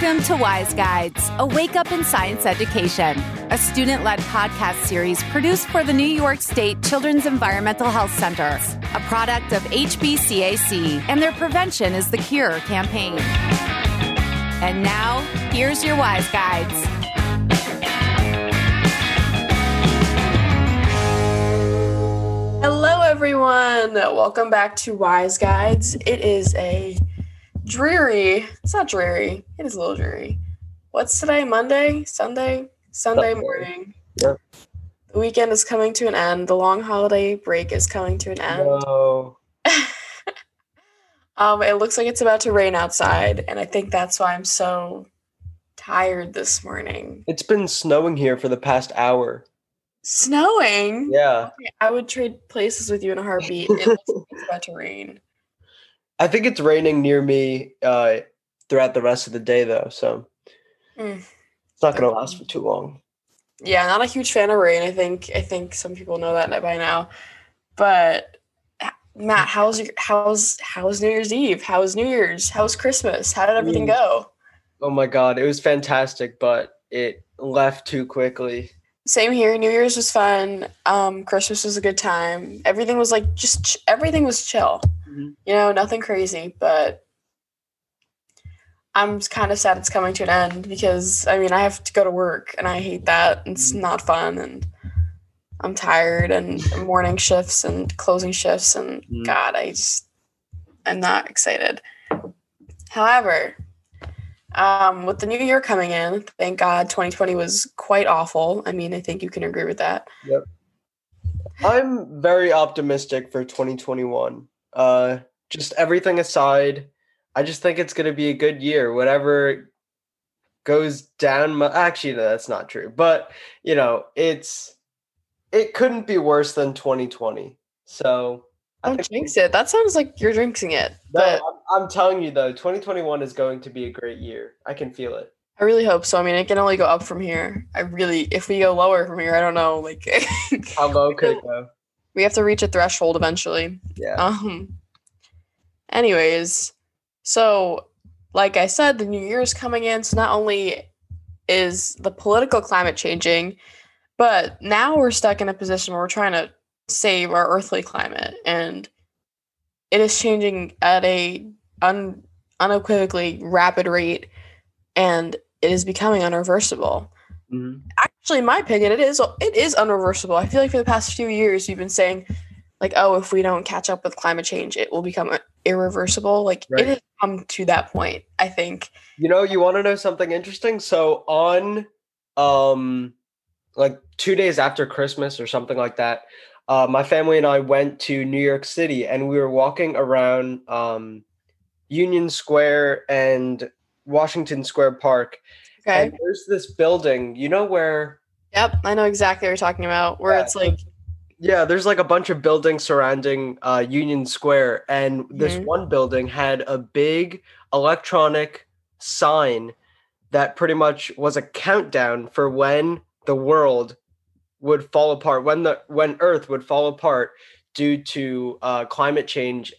Welcome to Wise Guides, a wake up in science education, a student led podcast series produced for the New York State Children's Environmental Health Center, a product of HBCAC and their Prevention is the Cure campaign. And now, here's your Wise Guides. Hello, everyone. Welcome back to Wise Guides. It is a dreary, it's not dreary, it is a little dreary. What's today? Monday? Sunday? Sunday morning. Yep. The weekend is coming to an end. The long holiday break is coming to an end. No. Um, it looks like it's about to rain outside, and I think that's why I'm so tired this morning. It's been snowing here for the past hour. Snowing? Yeah. Okay, I would trade places with you in a heartbeat. It looks like it's about to rain. I think it's raining near me uh, throughout the rest of the day, though. So Mm. it's not going to last for too long. Yeah, not a huge fan of rain. I think I think some people know that by now. But Matt, how's your how's how's New Year's Eve? How's New Year's? How's Christmas? How did everything go? Oh my God. It was fantastic, but it left too quickly. Same here. New Year's was fun. Um, Christmas was a good time. Everything was like just ch- everything was chill. Mhm. You know, nothing crazy. But I'm kind of sad it's coming to an end because I mean I have to go to work and I hate that. It's Mhm. not fun and I'm tired and morning shifts and closing shifts and Mhm. God, I just I'm not excited. However, um, with the new year coming in, thank God 2020 was quite awful. I mean, I think you can agree with that. Yep. I'm very optimistic for 2021. Uh, just everything aside, I just think it's going to be a good year. Whatever goes down, my, actually, no, that's not true. But you know, it's it couldn't be worse than 2020. So I Don't jinx it. That sounds like you're jinxing it. No, But I'm, I'm telling you though, 2021 is going to be a great year. I can feel it. I really hope so. I mean, it can only go up from here. I really, if we go lower from here, I don't know. Like, How low could it go? We have to reach a threshold eventually. Yeah. Um. Anyways, so like I said, the new year is coming in. So not only is the political climate changing, but now we're stuck in a position where we're trying to save our earthly climate, and it is changing at a un, unequivocally rapid rate, and it is becoming unreversible Mhm. actually in my opinion it is it is unreversible i feel like for the past few years we've been saying like oh if we don't catch up with climate change it will become irreversible like Right. it has come to that point i think You know, you want to know something interesting? So on um like 2 days after Christmas or something like that, uh my family and I went to New York City and we were walking around um Union Square and Washington Square Park okay and there's this building, you know where yep i know exactly what you're talking about where Yeah. it's like Yeah, there's like a bunch of buildings surrounding uh, Union Square, and this Mhm. one building had a big electronic sign that pretty much was a countdown for when the world would fall apart, when the when Earth would fall apart due to uh, climate change.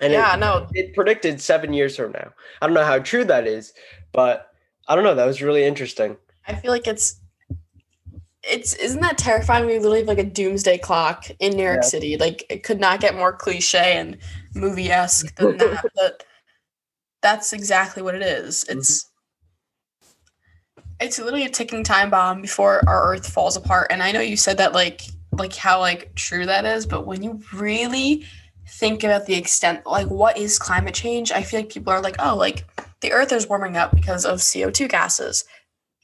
And yeah it, no it predicted seven years from now. I don't know how true that is, but I don't know. That was really interesting. i feel like it's it's isn't that terrifying we literally have like a doomsday clock in new york Yeah. city like it could not get more cliche and movie-esque than that but that's exactly what it is it's mm-hmm. it's literally a ticking time bomb before our earth falls apart and i know you said that like like how like true that is but when you really think about the extent like what is climate change i feel like people are like oh like the earth is warming up because of co2 gases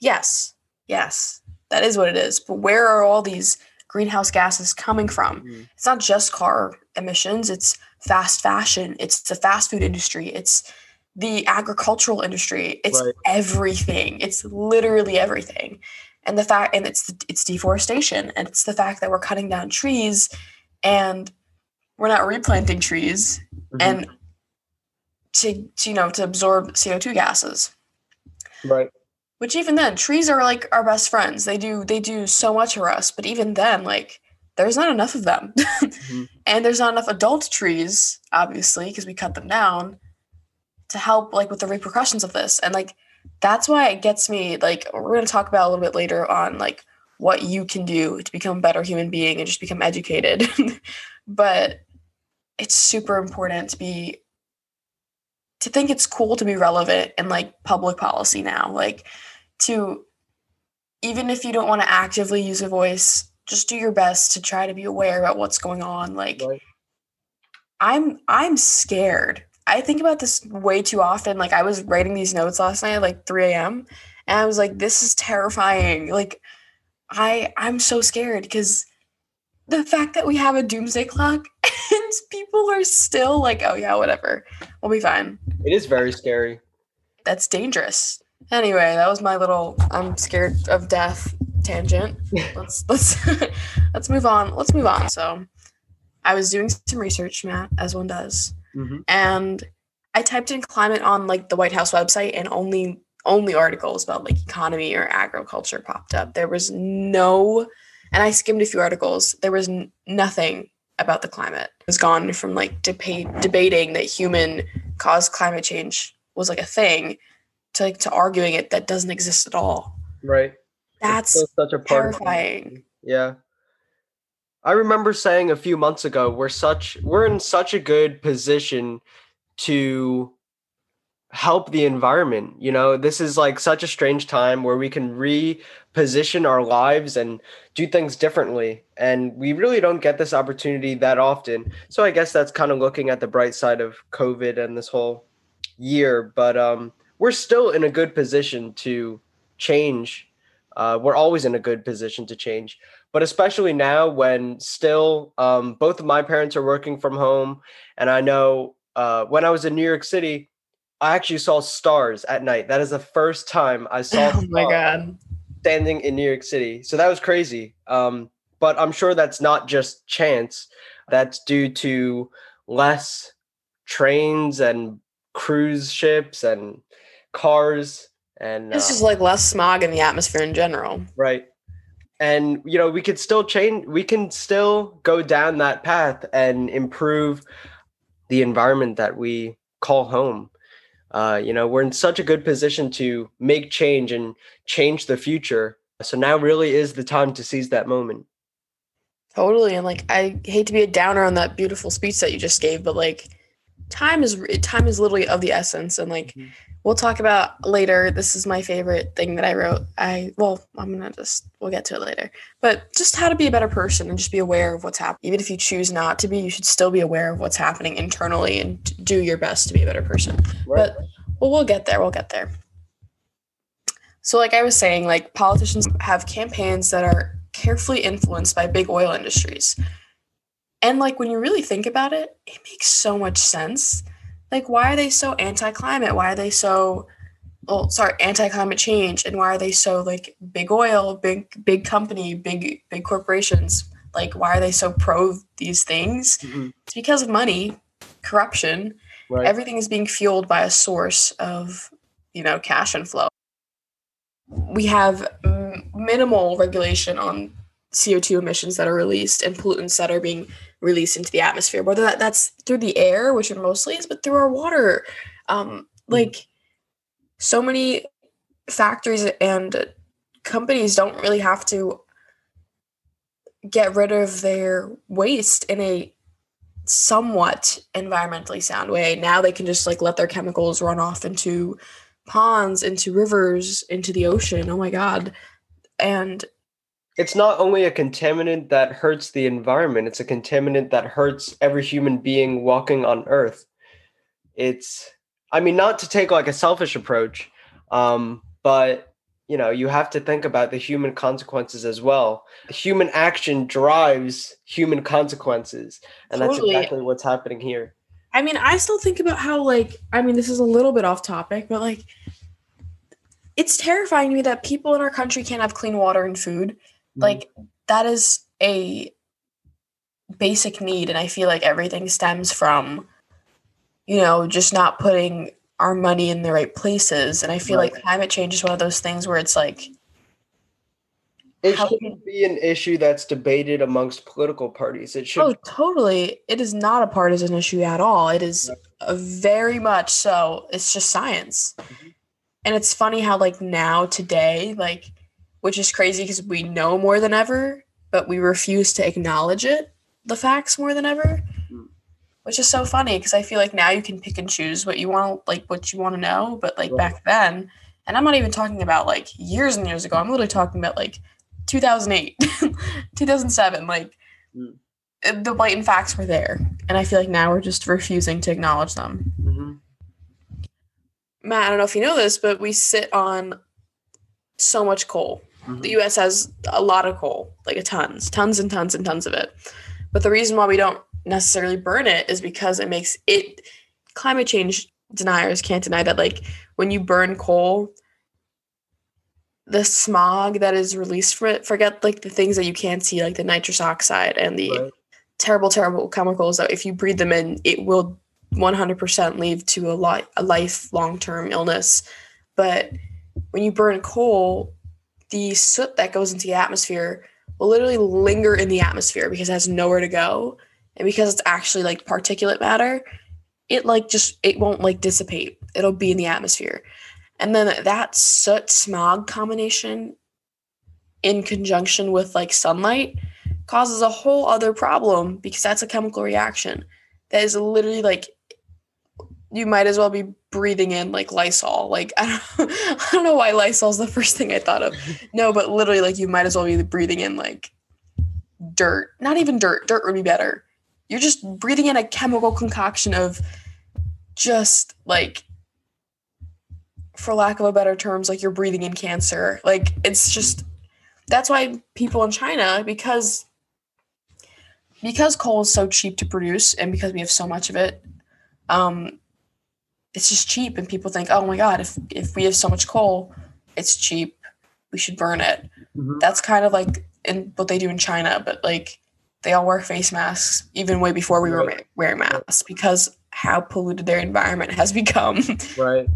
yes yes that is what it is but where are all these greenhouse gases coming from Mm. it's not just car emissions it's fast fashion it's the fast food industry it's the agricultural industry it's Right. everything it's literally everything and the fact and it's it's deforestation and it's the fact that we're cutting down trees and we're not replanting trees Mhm. and to, to you know to absorb co2 gases right. which even then trees are like our best friends they do they do so much for us but even then like there's not enough of them Mhm. and there's not enough adult trees obviously because we cut them down to help like with the repercussions of this and like that's why it gets me like we're going to talk about a little bit later on like what you can do to become a better human being and just become educated. but it's super important to be to think it's cool to be relevant in like public policy now. Like to even if you don't want to actively use a voice, just do your best to try to be aware about what's going on. Like right. I'm I'm scared. I think about this way too often. Like I was writing these notes last night at like 3 a.m. and I was like, this is terrifying. Like I I'm so scared because the fact that we have a doomsday clock people are still like, oh yeah, whatever. We'll be fine. It is very scary. That's dangerous. Anyway, that was my little I'm scared of death tangent. let's let's let's move on. Let's move on. So I was doing some research, Matt, as one does. Mm-hmm. And I typed in climate on like the White House website and only only articles about like economy or agriculture popped up. There was no and I skimmed a few articles. There was n- nothing about the climate. has gone from like debate debating that human caused climate change was like a thing to like to arguing it that doesn't exist at all. Right. That's such a terrifying. Yeah. I remember saying a few months ago we're such we're in such a good position to help the environment. You know, this is like such a strange time where we can reposition our lives and do things differently. And we really don't get this opportunity that often. So I guess that's kind of looking at the bright side of COVID and this whole year. But um, we're still in a good position to change. Uh, we're always in a good position to change. But especially now when still um, both of my parents are working from home. And I know uh, when I was in New York City, I actually saw stars at night. That is the first time I saw. Oh my god! Standing in New York City, so that was crazy. Um, but I'm sure that's not just chance. That's due to less trains and cruise ships and cars and it's uh, just like less smog in the atmosphere in general right and you know we could still change we can still go down that path and improve the environment that we call home uh, you know, we're in such a good position to make change and change the future. So now really is the time to seize that moment. Totally. And like, I hate to be a downer on that beautiful speech that you just gave, but like, time is time is literally of the essence. And like, mm-hmm we'll talk about later. This is my favorite thing that I wrote. I well, I'm gonna just we'll get to it later. But just how to be a better person and just be aware of what's happening. Even if you choose not to be, you should still be aware of what's happening internally and do your best to be a better person. Right. But well, we'll get there. We'll get there. So, like I was saying, like politicians have campaigns that are carefully influenced by big oil industries. And like when you really think about it, it makes so much sense like why are they so anti-climate? Why are they so oh sorry anti-climate change? And why are they so like big oil big big company big big corporations? Like why are they so pro these things? Mm-hmm. it's because of money corruption. Right. everything is being fueled by a source of you know cash and flow. We have m- minimal regulation on co2 emissions that are released and pollutants that are being released into the atmosphere, whether that, that's through the air, which it mostly is, but through our water. Um, mm-hmm. like so many factories and companies don't really have to get rid of their waste in a somewhat environmentally sound way. Now they can just like let their chemicals run off into ponds, into rivers, into the ocean. Oh my god. And it's not only a contaminant that hurts the environment, it's a contaminant that hurts every human being walking on earth. It's, I mean, not to take like a selfish approach, um, but you know, you have to think about the human consequences as well. Human action drives human consequences, and totally. that's exactly what's happening here. I mean, I still think about how, like, I mean, this is a little bit off topic, but like, it's terrifying to me that people in our country can't have clean water and food. Like that is a basic need and I feel like everything stems from you know, just not putting our money in the right places and I feel right. like climate change is one of those things where it's like it shouldn't be an issue that's debated amongst political parties. It should. Oh, totally. It is not a partisan issue at all. It is very much so. It's just science. Mm-hmm. And it's funny how like now today, like which is crazy because we know more than ever, but we refuse to acknowledge it, the facts more than ever. Mm. Which is so funny because I feel like now you can pick and choose what you want like what you want to know, but like Right. back then, and I'm not even talking about like years and years ago. I'm literally talking about like 2008, 2007, like Mm. the blatant facts were there. And I feel like now we're just refusing to acknowledge them. hmm Matt, I don't know if you know this, but we sit on so much coal. Mm-hmm. The US has a lot of coal, like a tons, tons and tons and tons of it. But the reason why we don't necessarily burn it is because it makes it climate change deniers can't deny that like when you burn coal the smog that is released from it forget like the things that you can't see like the nitrous oxide and the Right. terrible terrible chemicals that if you breathe them in it will 100% lead to a, li- a life long-term illness but when you burn coal the soot that goes into the atmosphere will literally linger in the atmosphere because it has nowhere to go. And because it's actually like particulate matter it like just it won't like dissipate. It'll be in the atmosphere. And then that soot smog combination in conjunction with like sunlight causes a whole other problem because that's a chemical reaction that is literally like you might as well be breathing in like Lysol. Like I don't, I don't know why Lysol is the first thing I thought of. No, but literally like you might as well be breathing in like dirt. Not even dirt. Dirt would be better. You're just breathing in a chemical concoction of just like for lack of a better terms like you're breathing in cancer. Like it's just that's why people in China because because coal is so cheap to produce and because we have so much of it um it's just cheap and people think oh my god if if we have so much coal it's cheap we should burn it Mhm. that's kind of like in what they do in china but like they all wear face masks even way before we were Right. ma- wearing masks because how polluted their environment has become Right.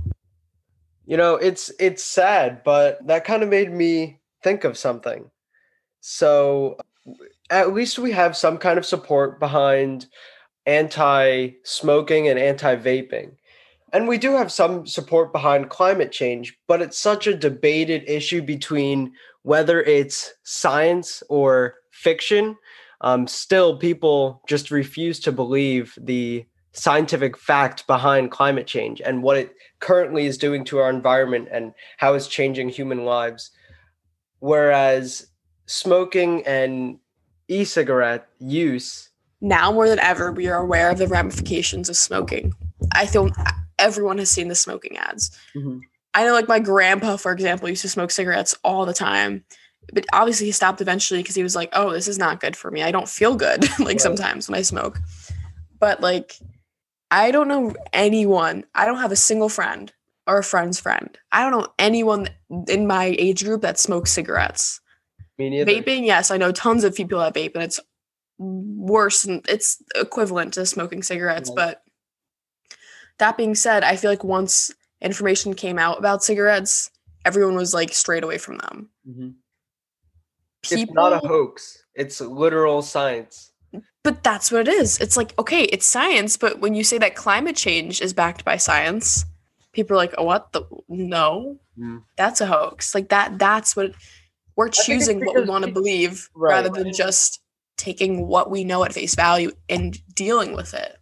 You know, it's it's sad, but that kind of made me think of something. So at least we have some kind of support behind anti-smoking and anti-vaping. And we do have some support behind climate change, but it's such a debated issue between whether it's science or fiction. Um, still, people just refuse to believe the scientific fact behind climate change and what it currently is doing to our environment and how it's changing human lives. Whereas smoking and e cigarette use, now more than ever we are aware of the ramifications of smoking i feel everyone has seen the smoking ads mm-hmm. I know, like my grandpa, for example, used to smoke cigarettes all the time, but obviously he stopped eventually because he was like, "Oh, this is not good for me. I don't feel good like Right. sometimes when I smoke." But like, I don't know anyone. I don't have a single friend or a friend's friend. I don't know anyone in my age group that smokes cigarettes. me neither. Vaping, yes, I know tons of people that vape, and it's worse and it's equivalent to smoking cigarettes. Right. But that being said, I feel like once information came out about cigarettes, everyone was like straight away from them. Mhm. People, It's not a hoax. It's literal science. but that's what it is. It's like okay, it's science, but when you say that climate change is backed by science, people are like, oh, "What the? No, Mm. that's a hoax." Like that. That's what we're choosing what we want to believe Right. rather than just taking what we know at face value and dealing with it.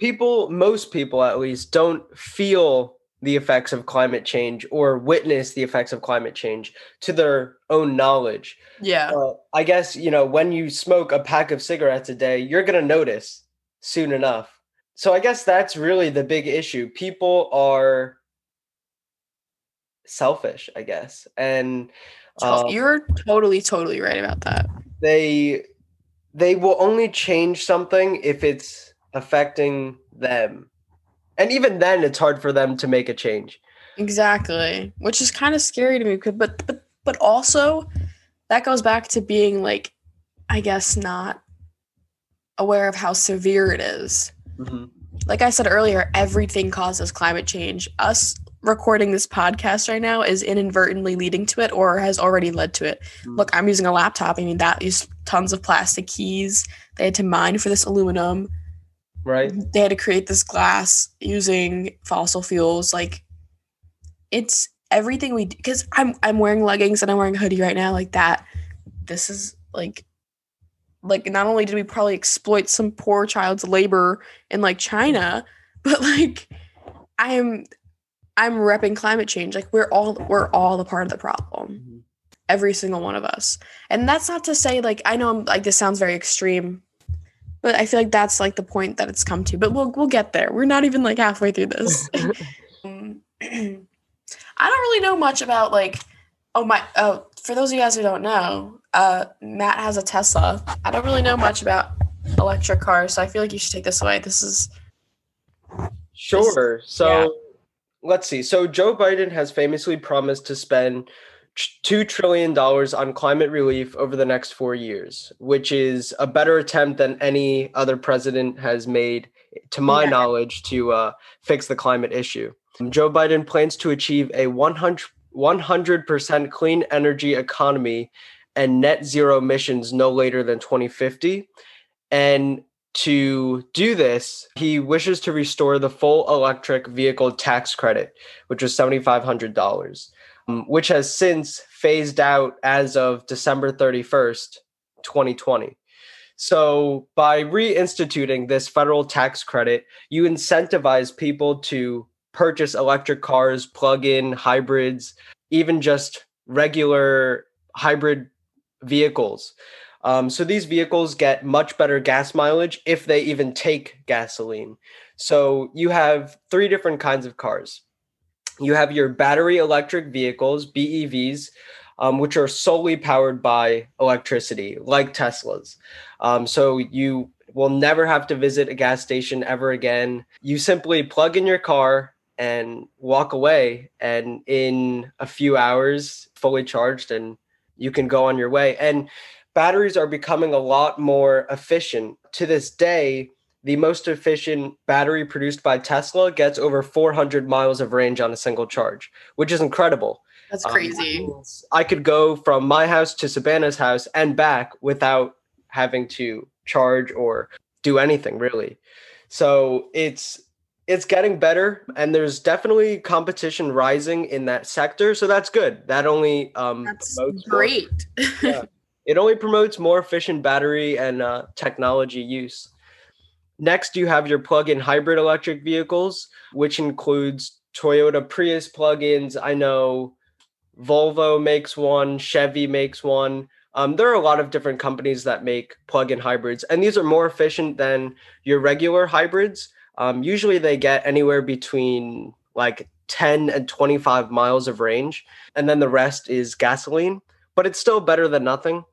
People, most people at least, don't feel the effects of climate change or witness the effects of climate change to their own knowledge. Yeah. Uh, I guess, you know, when you smoke a pack of cigarettes a day, you're going to notice soon enough. So I guess that's really the big issue. People are selfish, I guess. And uh, You're totally, totally right about that. they they will only change something if it's affecting them. And even then it's hard for them to make a change. Exactly. Which is kind of scary to me But but but also that goes back to being like, I guess not aware of how severe it is. Like I said earlier, everything causes climate change. Us recording this podcast right now is inadvertently leading to it or has already led to it. Mm. Look, I'm using a laptop. I mean, that used tons of plastic keys. They had to mine for this aluminum. Right? they had to create this glass using fossil fuels like it's everything we because I'm I'm wearing leggings and I'm wearing a hoodie right now like that. This is like like not only did we probably exploit some poor child's labor in like China, but like I'm I'm repping climate change. Like we're all we're all a part of the problem. Mm-hmm. Every single one of us. And that's not to say like I know I'm, like this sounds very extreme, but I feel like that's like the point that it's come to. But we'll we'll get there. We're not even like halfway through this. Um, I don't really know much about like oh my oh for those of you guys who don't know, uh Matt has a Tesla. I don't really know much about electric cars, so I feel like you should take this away. This is Sure. This, so yeah. let's see. So Joe Biden has famously promised to spend $2 trillion on climate relief over the next four years, which is a better attempt than any other president has made, to my yeah. knowledge, to uh, fix the climate issue. Joe Biden plans to achieve a 100, 100% clean energy economy and net zero emissions no later than 2050. And to do this, he wishes to restore the full electric vehicle tax credit, which was $7,500, um, which has since phased out as of December 31st, 2020. So, by reinstituting this federal tax credit, you incentivize people to purchase electric cars, plug in hybrids, even just regular hybrid vehicles. Um, so these vehicles get much better gas mileage if they even take gasoline. So you have three different kinds of cars. You have your battery electric vehicles, BEVs, um, which are solely powered by electricity, like Teslas. Um, so you will never have to visit a gas station ever again. You simply plug in your car and walk away, and in a few hours, fully charged, and you can go on your way. And batteries are becoming a lot more efficient. To this day, the most efficient battery produced by Tesla gets over 400 miles of range on a single charge, which is incredible. That's um, crazy. Um, I could go from my house to Savannah's house and back without having to charge or do anything really. So it's it's getting better and there's definitely competition rising in that sector so that's good that only um that's great yeah it only promotes more efficient battery and uh, technology use. Next, you have your plug-in hybrid electric vehicles, which includes Toyota Prius plug-ins. I know Volvo makes one, Chevy makes one. Um, there are a lot of different companies that make plug-in hybrids, and these are more efficient than your regular hybrids. Um, usually, they get anywhere between like 10 and 25 miles of range, and then the rest is gasoline. But it's still better than nothing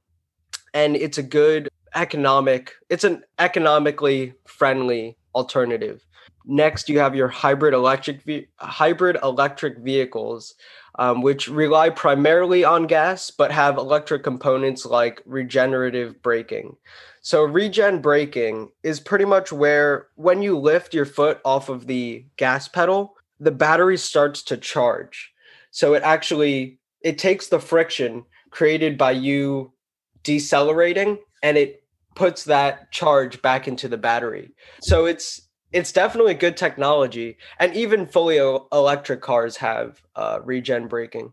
and it's a good economic it's an economically friendly alternative. Next you have your hybrid electric ve- hybrid electric vehicles um, which rely primarily on gas but have electric components like regenerative braking. So regen braking is pretty much where when you lift your foot off of the gas pedal the battery starts to charge. So it actually it takes the friction created by you decelerating and it puts that charge back into the battery. So it's it's definitely good technology, and even fully electric cars have uh, regen braking.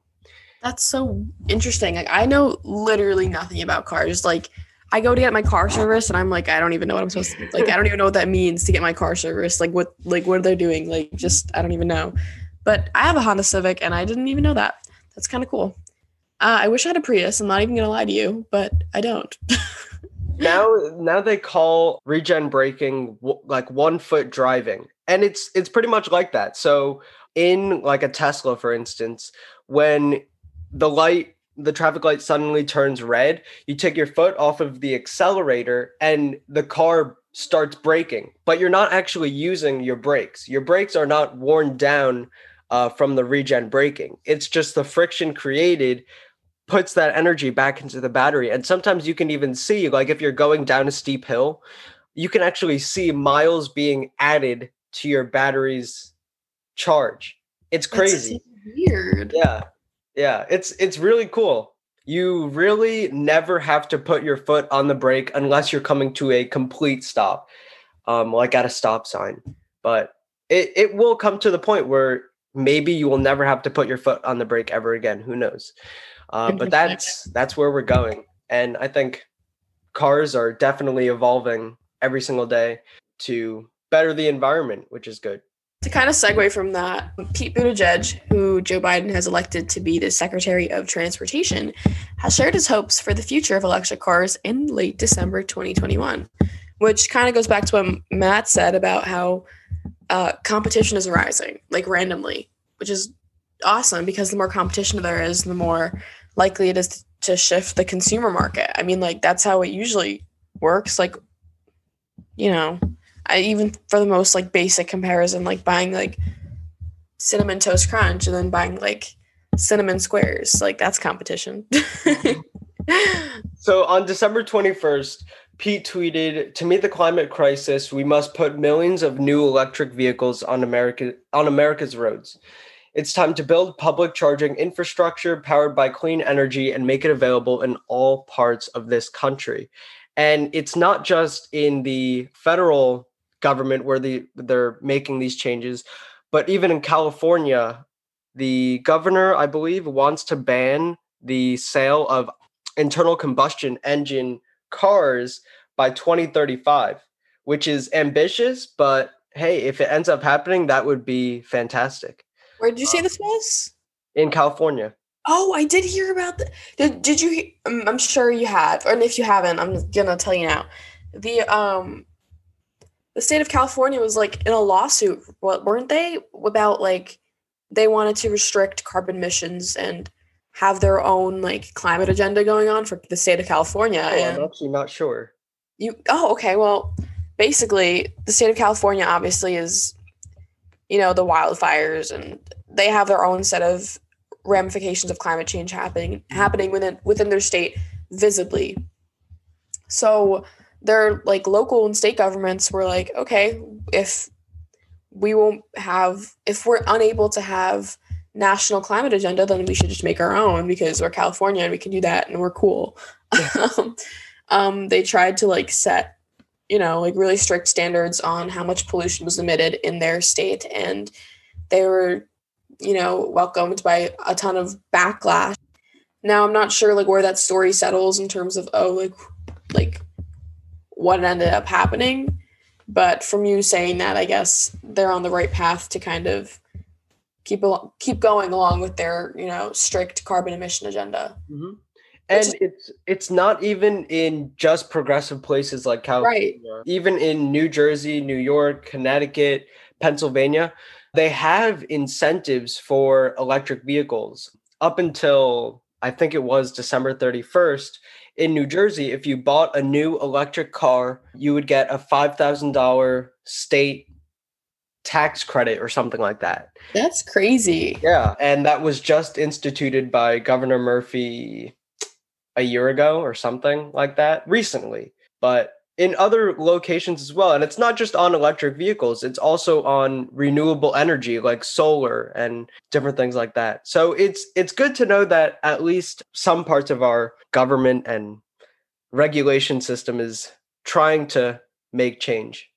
That's so interesting. Like I know literally nothing about cars. Like I go to get my car service, and I'm like, I don't even know what I'm supposed to like. I don't even know what that means to get my car service. Like what like what are they doing? Like just I don't even know. But I have a Honda Civic, and I didn't even know that. That's kind of cool. Uh, I wish I had a Prius. I'm not even gonna lie to you, but I don't. now, now they call regen braking like one foot driving, and it's it's pretty much like that. So in like a Tesla, for instance, when the light the traffic light suddenly turns red, you take your foot off of the accelerator and the car starts braking, but you're not actually using your brakes. Your brakes are not worn down uh, from the regen braking. It's just the friction created puts that energy back into the battery. And sometimes you can even see, like if you're going down a steep hill, you can actually see miles being added to your battery's charge. It's crazy. weird. Yeah. Yeah. It's it's really cool. You really never have to put your foot on the brake unless you're coming to a complete stop. Um, like at a stop sign. But it, it will come to the point where maybe you will never have to put your foot on the brake ever again. Who knows? Uh, but that's that's where we're going, and I think cars are definitely evolving every single day to better the environment, which is good. To kind of segue from that, Pete Buttigieg, who Joe Biden has elected to be the Secretary of Transportation, has shared his hopes for the future of electric cars in late December 2021, which kind of goes back to what Matt said about how uh, competition is rising, like randomly, which is awesome because the more competition there is, the more likely it is to shift the consumer market. I mean, like that's how it usually works. Like, you know, I even for the most like basic comparison, like buying like cinnamon toast crunch and then buying like cinnamon squares, like that's competition. so on December 21st, Pete tweeted, "To meet the climate crisis, we must put millions of new electric vehicles on America on America's roads. It's time to build public charging infrastructure powered by clean energy and make it available in all parts of this country." And it's not just in the federal government where the they're making these changes, but even in California, the governor, I believe, wants to ban the sale of internal combustion engine cars by 2035, which is ambitious, but hey, if it ends up happening, that would be fantastic. Where did you say this was? In California. Oh, I did hear about that. Did, did you? Um, I'm sure you have, and if you haven't, I'm gonna tell you now. The um, the state of California was like in a lawsuit. What weren't they about? Like they wanted to restrict carbon emissions and have their own like climate agenda going on for the state of California. Oh, and I'm actually not sure. You oh okay well basically the state of California obviously is you know the wildfires and they have their own set of ramifications of climate change happening happening within within their state visibly. So their like local and state governments were like okay if we won't have if we're unable to have national climate agenda, then we should just make our own because we're California and we can do that and we're cool. um, they tried to like set, you know, like really strict standards on how much pollution was emitted in their state, and they were, you know, welcomed by a ton of backlash. Now I'm not sure like where that story settles in terms of oh like like what ended up happening, but from you saying that, I guess they're on the right path to kind of keep al- keep going along with their you know strict carbon emission agenda. Mm-hmm. And is, it's it's not even in just progressive places like California. Right. Even in New Jersey, New York, Connecticut, Pennsylvania, they have incentives for electric vehicles up until I think it was December 31st. In New Jersey, if you bought a new electric car, you would get a $5,000 state tax credit or something like that. That's crazy. Yeah. And that was just instituted by Governor Murphy a year ago or something like that recently. But in other locations as well. And it's not just on electric vehicles, it's also on renewable energy like solar and different things like that. So it's it's good to know that at least some parts of our government and regulation system is trying to make change.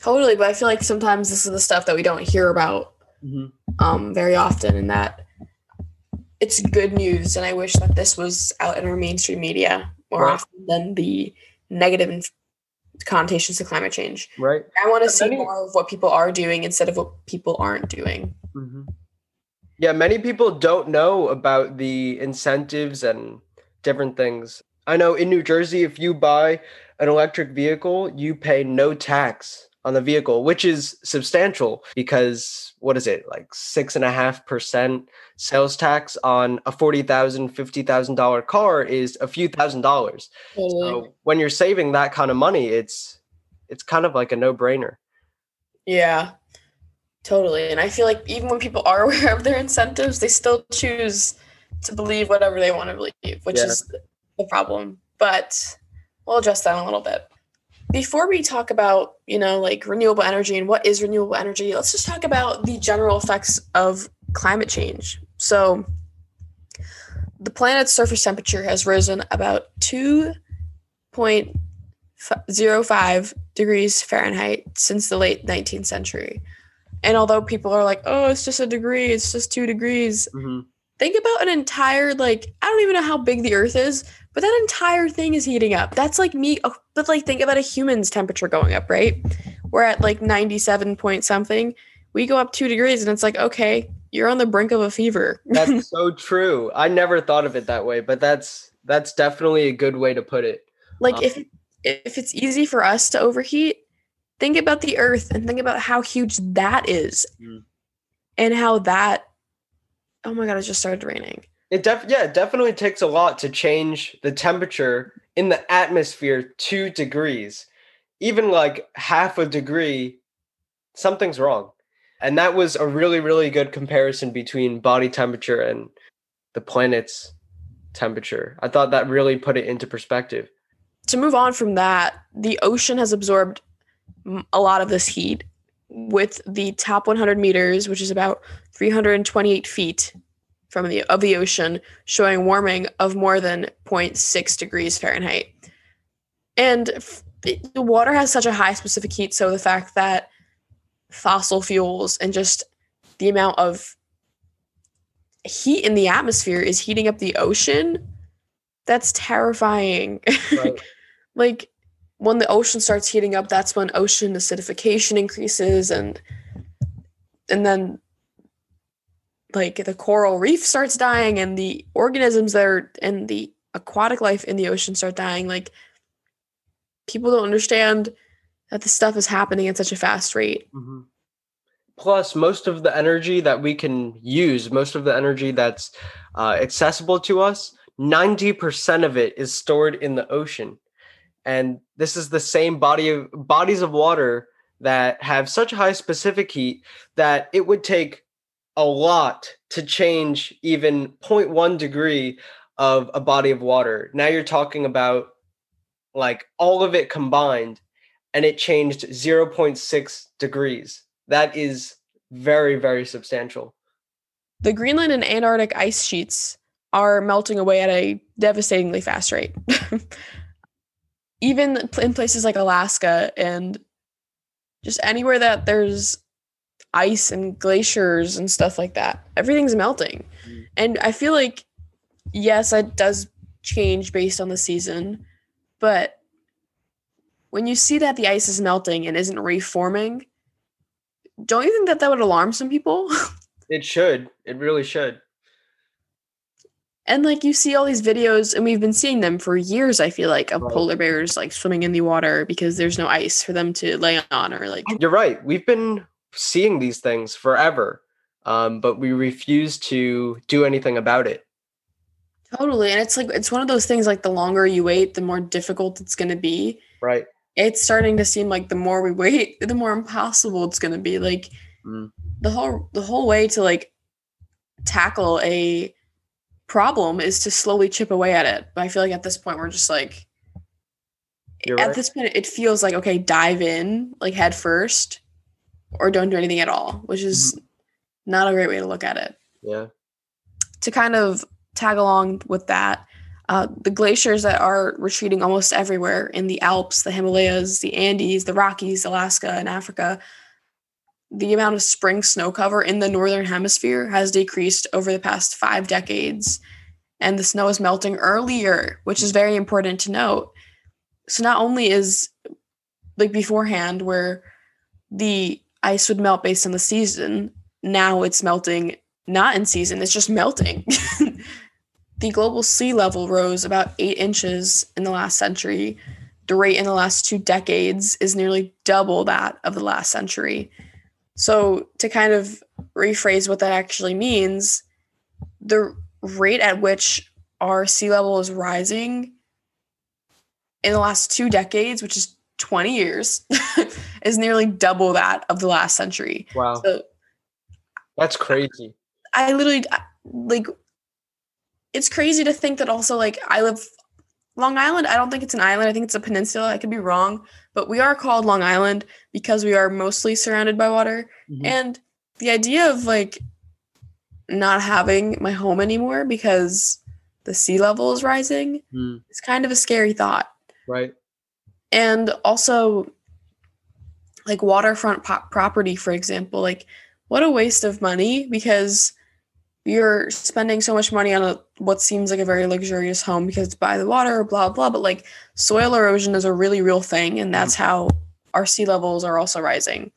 Totally, but I feel like sometimes this is the stuff that we don't hear about mm-hmm. um, very often, and that it's good news. And I wish that this was out in our mainstream media more right. often than the negative connotations to climate change. Right. I want to see many, more of what people are doing instead of what people aren't doing. Mm-hmm. Yeah, many people don't know about the incentives and different things. I know in New Jersey, if you buy an electric vehicle, you pay no tax on the vehicle, which is substantial because what is it like six and a half percent sales tax on a forty thousand, fifty thousand dollar car is a few thousand dollars. So when you're saving that kind of money, it's it's kind of like a no brainer. Yeah, totally. And I feel like even when people are aware of their incentives, they still choose to believe whatever they want to believe, which yeah. is the problem. But we'll address that in a little bit before we talk about you know like renewable energy and what is renewable energy let's just talk about the general effects of climate change so the planet's surface temperature has risen about 2.05 degrees fahrenheit since the late 19th century And although people are like, oh, it's just a degree, it's just two degrees, Mhm. think about an entire, like, I don't even know how big the earth is, but that entire thing is heating up. That's like me, but like, think about a human's temperature going up, right? We're at like 97 point something. We go up two degrees, and it's like, okay, you're on the brink of a fever. That's so true. I never thought of it that way, but that's that's definitely a good way to put it. like Um, if if it's easy for us to overheat think about the earth and think about how huge that is Mm. and how that oh my god it just started raining It def yeah, it definitely takes a lot to change the temperature in the atmosphere two degrees. Even like half a degree, something's wrong. And that was a really, really good comparison between body temperature and the planet's temperature. I thought that really put it into perspective. to move on from that the ocean has absorbed a lot of this heat with the top 100 meters which is about 328 feet from the of the ocean showing warming of more than 0.6 degrees fahrenheit and f- the water has such a high specific heat so the fact that fossil fuels and just the amount of heat in the atmosphere is heating up the ocean that's terrifying Right. like when the ocean starts heating up that's when ocean acidification increases and and then like the coral reef starts dying and the organisms that are and the aquatic life in the ocean start dying like people don't understand that this stuff is happening at such a fast rate Mhm. Plus, most of the energy that we can use, most of the energy that's uh, accessible to us, 90% of it is stored in the ocean. And this is the same body of bodies of water that have such high specific heat that it would take a lot to change even 0.1 degree of a body of water. Now you're talking about like all of it combined and it changed 0.6 degrees. That is very, very substantial. the greenland and antarctic ice sheets are melting away at a devastatingly fast rate even in places like alaska and just anywhere that there's ice and glaciers and stuff like that everything's melting Mm. and i feel like yes it does change based on the season but when you see that the ice is melting and isn't reforming don't you think that that would alarm some people It should. It really should. And like you see all these videos, and we've been seeing them for years, I feel like, of Right. polar bears like swimming in the water because there's no ice for them to lay on or like You're right. We've been seeing these things forever, um, but we refuse to do anything about it. totally. And it's like it's one of those things like the longer you wait, the more difficult it's gonna be. Right. It's starting to seem like the more we wait, the more impossible it's gonna be. Like Mm. the whole the whole way to like tackle a problem is to slowly chip away at it. But I feel like at this point we're just like You're at right. this point it feels like okay dive in like head first or don't do anything at all which is not a great way to look at it. Yeah. to kind of tag along with that uh, the glaciers that are retreating almost everywhere in the alps the himalayas the andes the rockies alaska and africa the amount of spring snow cover in the northern hemisphere has decreased over the past five decades and the snow is melting earlier which is very important to note. So not only is like beforehand where the ice would melt based on the season. Now it's melting not in season it's just melting. The global sea level rose about eight inches in the last century. The rate in the last two decades is nearly double that of the last century. So to kind of rephrase what that actually means the rate at which our sea level is rising in the last two decades, which is 20 years, is nearly double that of the last century. Wow. So That's crazy. I literally like it's crazy to think that also like I live Long Island, I don't think it's an island. I think it's a peninsula. I could be wrong, but we are called Long Island because we are mostly surrounded by water. Mhm. And the idea of like not having my home anymore because the sea level is rising Mm, is kind of a scary thought. right. And also, like waterfront po- property, for example. Like, what a waste of money because you're spending so much money on a what seems like a very luxurious home because it's by the water, blah blah. But like, soil erosion is a really real thing, and that's mm-hmm. how our sea levels are also rising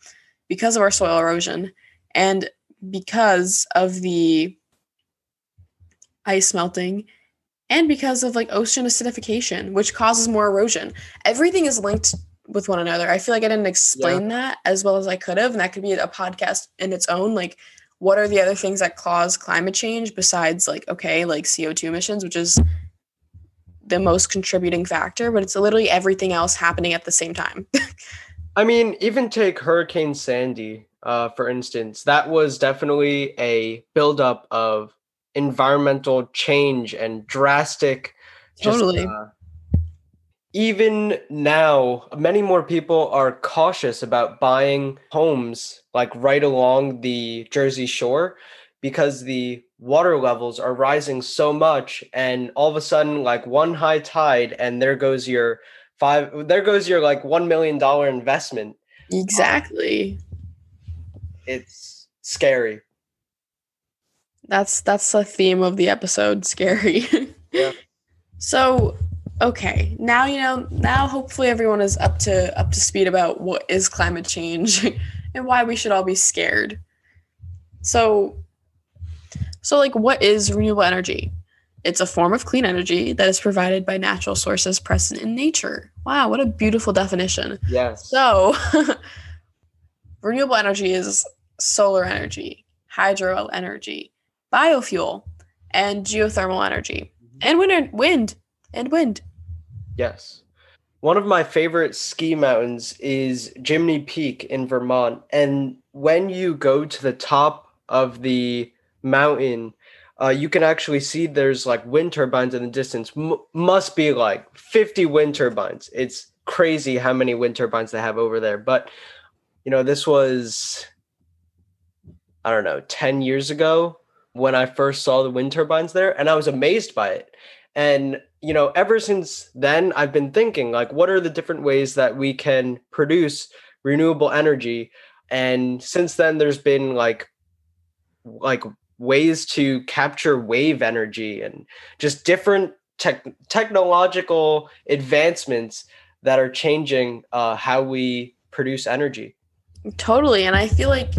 because of our soil erosion and because of the ice melting and because of like ocean acidification which causes more erosion. Everything is linked with one another. I feel like i didn't explain that as well as i could have and that could be a podcast in its own like what are the other things that cause climate change besides like okay like co2 emissions which is the most contributing factor but it's literally everything else happening at the same time. I mean, even take Hurricane Sandy, uh, for instance. That was definitely a buildup of environmental change and drastic. just, Totally. uh, even now, many more people are cautious about buying homes like right along the Jersey Shore because the water levels are rising so much and all of a sudden like one high tide and there goes your five there goes your like 1 million dollar investment exactly it's scary That's that's the theme of the episode. Scary. Yeah. So, okay, now you know. Now, hopefully, everyone is up to up to speed about what is climate change and why we should all be scared. So, so like, what is renewable energy? It's a form of clean energy that is provided by natural sources present in nature. Wow, what a beautiful definition. yes So, renewable energy is solar energy, hydro energy, biofuel, and geothermal energy, and wind, wind, and wind. yes. One of my favorite ski mountains is Jiminy Peak in Vermont. And when you go to the top of the mountain uh, you can actually see there's like wind turbines in the distance. M- must be like 50 wind turbines. It's crazy how many wind turbines they have over there. But you know this was i don't know 10 years ago when i first saw the wind turbines there and i was amazed by it. And you know ever since then i've been thinking like what are the different ways that we can produce renewable energy? And since then there's been like like ways to capture wave energy and just different tech technological advancements that are changing uh, how we produce energy. Totally, and I feel like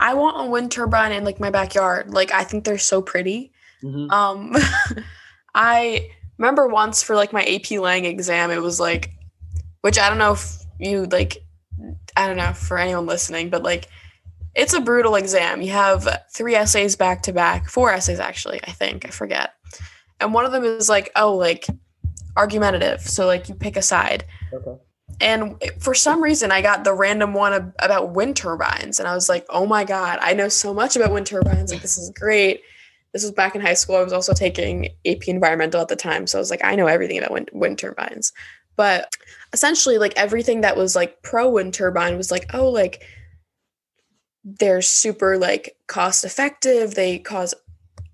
I want a wind turbine in like my backyard. Like I think they're so pretty. Um, I remember once for like my AP Lang exam, it was like, which I don't know if you like, I don't know for anyone listening, but like, it's a brutal exam. You have three essays back to back, four essays actually, I think, I forget. And one of them is like, oh, like argumentative. So like you pick a side. Okay. And for some reason, I got the random one ab- about wind turbines, and I was like, "Oh my god, I know so much about wind turbines! Like, this is great." This was back in high school. I was also taking AP Environmental at the time, so I was like, "I know everything about wind, wind turbines." But essentially, like everything that was like pro wind turbine was like, "Oh, like they're super like cost effective. They cause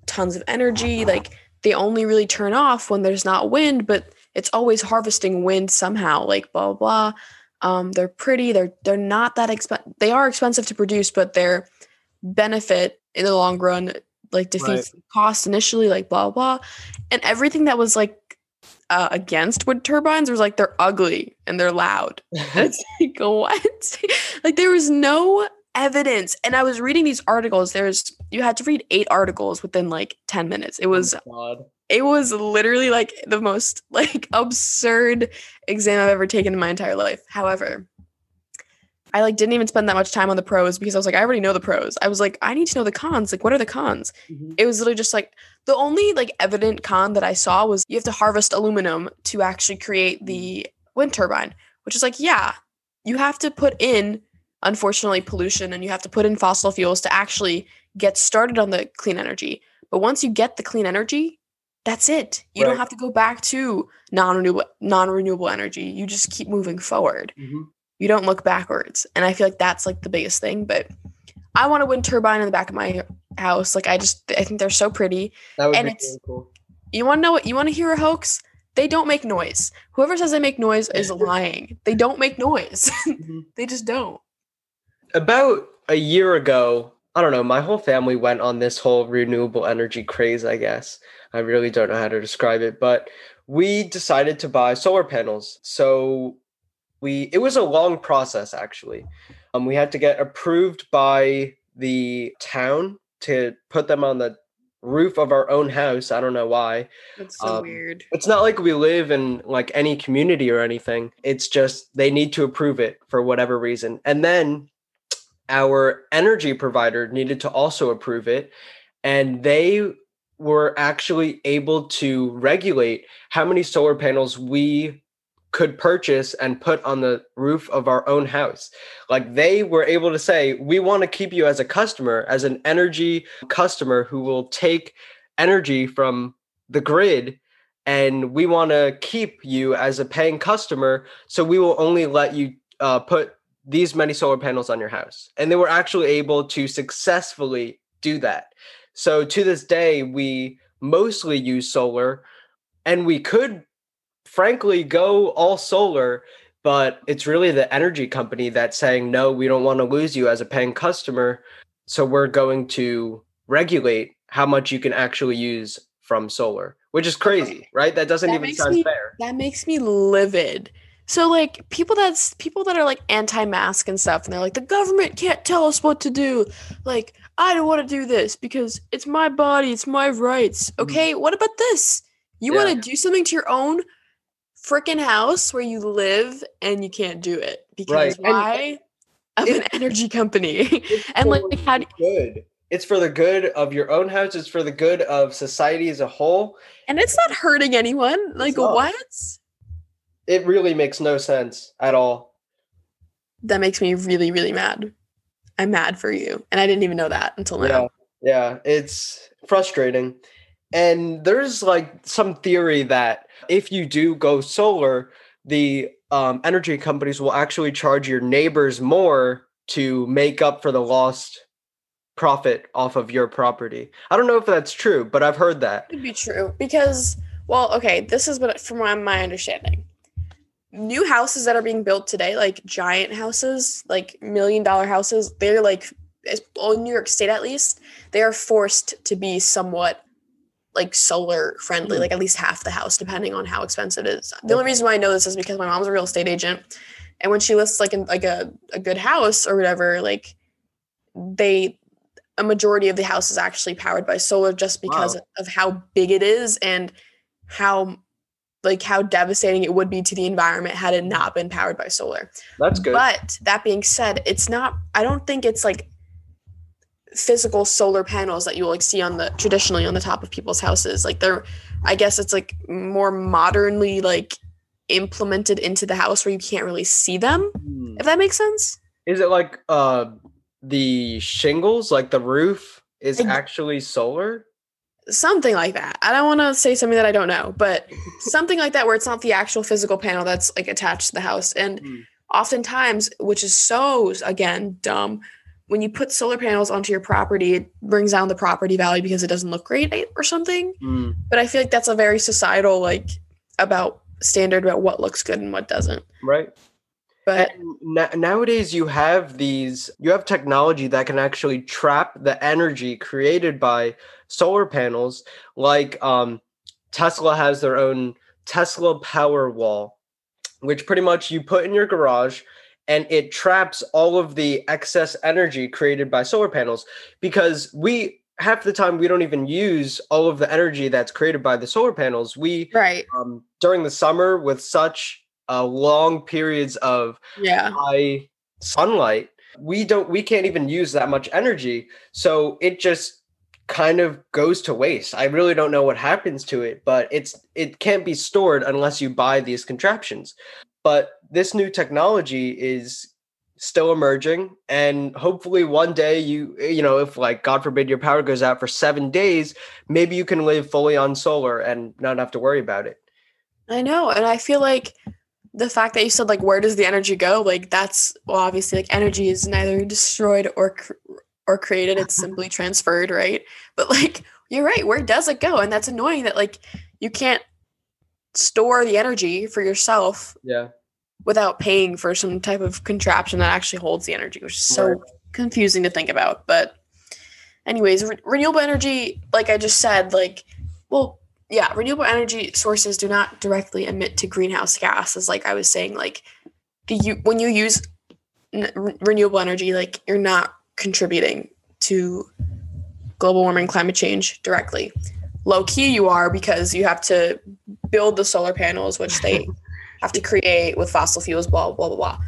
tons of energy. Like they only really turn off when there's not wind, but it's always harvesting wind somehow like blah blah, blah. um they're pretty they're they're not that expensive they are expensive to produce but their benefit in the long run like defeats the cost initially like blah blah and everything that was like uh, against wind turbines was like they're ugly and they're loud. It's like what? Like there was no evidence. And i was reading these articles. There's you had to read eight articles within like 10 minutes. It was God. It was literally like the most like absurd exam I've ever taken in my entire life. However, I like didn't even spend that much time on the pros because I was like, I already know the pros. I was like, I need to know the cons. Like, what are the cons? Mhm. It was literally just like the only like evident con that I saw was you have to harvest aluminum to actually create the wind turbine, which is like, yeah, you have to put in unfortunately pollution and you have to put in fossil fuels to actually get started on the clean energy. But once you get the clean energy, that's it. You don't have to go back to non-renewable non-renewable energy. You just keep moving forward. Mhm. You don't look backwards. And I feel like that's like the biggest thing, but I want a wind turbine in the back of my house. Like I just I think they're so pretty. That would And be it's- really cool. You want to know what you want to hear a hoax? They don't make noise. Whoever says they make noise is lying. They don't make noise. Mhm. they just don't. about a year ago, I don't know, my whole family went on this whole renewable energy craze, I guess. I really don't know how to describe it, but we decided to buy solar panels. So we it was a long process actually. Um, we had to get approved by the town to put them on the roof of our own house. I don't know why. That's so Um, weird. It's not like we live in like any community or anything. It's just they need to approve it for whatever reason. And then our energy provider needed to also approve it and they were actually able to regulate how many solar panels we could purchase and put on the roof of our own house. Like they were able to say, we want to keep you as a customer, as an energy customer who will take energy from the grid and we want to keep you as a paying customer so we will only let you uh, put these many solar panels on your house and they were actually able to successfully do that so to this day we mostly use solar and we could frankly go all solar but it's really the energy company that's saying no we don't want to lose you as a paying customer so we're going to regulate how much you can actually use from solar which is crazy right that doesn't That even sound me- fair That makes me livid. So like people that's people that are like anti-mask and stuff, and they're like, the government can't tell us what to do. Like, I don't want to do this because it's my body, it's my rights. Mm. Okay, what about this? You Yeah. want to do something to your own freaking house where you live and you can't do it because Right, and- why? I'm an energy company. and like, for how do, good it's for the good of your own house it's for the good of society as a whole and it's not hurting anyone. Like what? it really makes no sense at all That makes me really, really mad. I'm mad for you. And I didn't even know that until now. yeah yeah it's frustrating and there's like some theory that if you do go solar the um, energy companies will actually charge your neighbors more to make up for the lost profit off of your property i don't know if that's true but i've heard that Could be true because, well, okay, this is what from my understanding. New houses that are being built today, like giant houses, like million dollar houses, they're like, in New York State at least, they are forced to be somewhat like solar friendly, Hmm. like at least half the house, depending on how expensive it is. The only reason why I know this is because my mom's a real estate agent, and when she lists like in, like a, a good house or whatever, like they a majority of the house is actually powered by solar just because Wow. of how big it is and how like how devastating it would be to the environment had it not been powered by solar. that's good But that being said, it's not I don't think it's like physical solar panels that you will like see on the traditionally on the top of people's houses. Like they're I guess it's like more modernly like implemented into the house where you can't really see them. Hmm. If that makes sense. Is it like uh the shingles, like the roof is Ex- actually solar? Something like that. I don't want to say something that I don't know, but something like that where it's not the actual physical panel that's like attached to the house. And Hmm. oftentimes, which is so again dumb, when you put solar panels onto your property, it brings down the property value because it doesn't look great or something. Hmm. But I feel like that's a very societal like about standard about what looks good and what doesn't. Right. But na- nowadays, you have these, you have technology that can actually trap the energy created by solar panels. Like um, Tesla has their own Tesla Powerwall, which pretty much you put in your garage and it traps all of the excess energy created by solar panels because we half the time we don't even use all of the energy that's created by the solar panels. We right, um, during the summer with such uh, long periods of yeah, high sunlight we don't we can't even use that much energy. So it just kind of goes to waste. I really don't know what happens to it but it's it can't be stored unless you buy these contraptions. But this new technology is still emerging and hopefully one day you you know if like god forbid your power goes out for 7 days maybe you can live fully on solar and not have to worry about it. I know, and I feel like the fact that you said like where does the energy go? Like that's well, obviously like energy is neither destroyed or or created; it's simply transferred, right? But like you're right, where does it go? And that's annoying that like you can't store the energy for yourself yeah without paying for some type of contraption that actually holds the energy, which is so Right. confusing to think about. But, anyways, re- renewable energy, like I just said, like, well, yeah, renewable energy sources do not directly emit to greenhouse gases. Like I was saying, like, do you when you use n- renewable energy, like you're not contributing to global warming, climate change directly. Low key, you are because you have to build the solar panels, which they have to create with fossil fuels, blah, blah, blah, blah.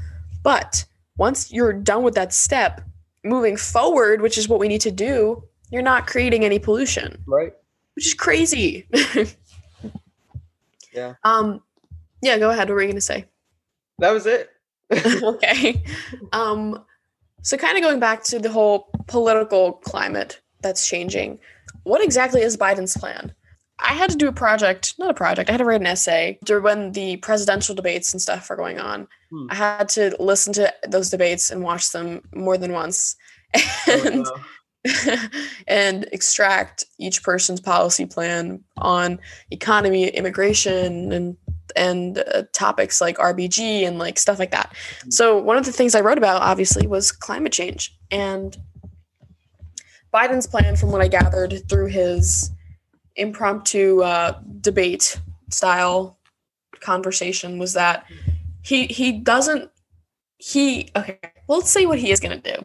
But once you're done with that step, moving forward, which is what we need to do, you're not creating any pollution, Right. which is crazy. Yeah. Um, yeah, go ahead. What were you going to say? That was it. okay. Um, so kind of going back to the whole political climate that's changing, what exactly is Biden's plan? I had to do a project, not a project, I had to write an essay during when the presidential debates and stuff are going on. Hmm. I had to listen to those debates and watch them more than once. And Oh, and extract each person's policy plan on economy, immigration, and and uh, topics like RBG and like stuff like that. So one of the things I wrote about obviously was climate change and Biden's plan, from what I gathered through his impromptu uh, debate style conversation, was that he he doesn't he okay. Well, let's say what he is going to do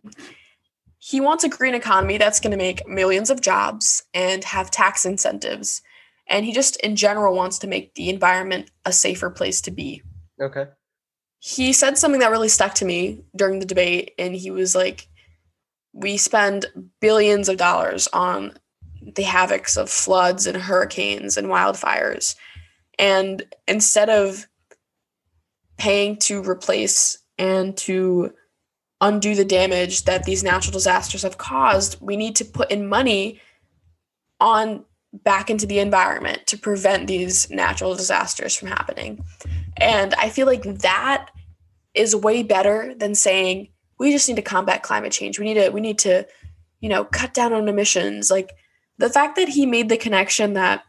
he wants a green economy that's going to make millions of jobs and have tax incentives and he just in general wants to make the environment a safer place to be Okay. he said something that really stuck to me during the debate and he was like we spend billions of dollars on the havocs of floods and hurricanes and wildfires and instead of paying to replace and to undo the damage that these natural disasters have caused we need to put in money on back into the environment to prevent these natural disasters from happening and I feel like that is way better than saying we just need to combat climate change. We need to we need to, you know, cut down on emissions. Like the fact that he made the connection that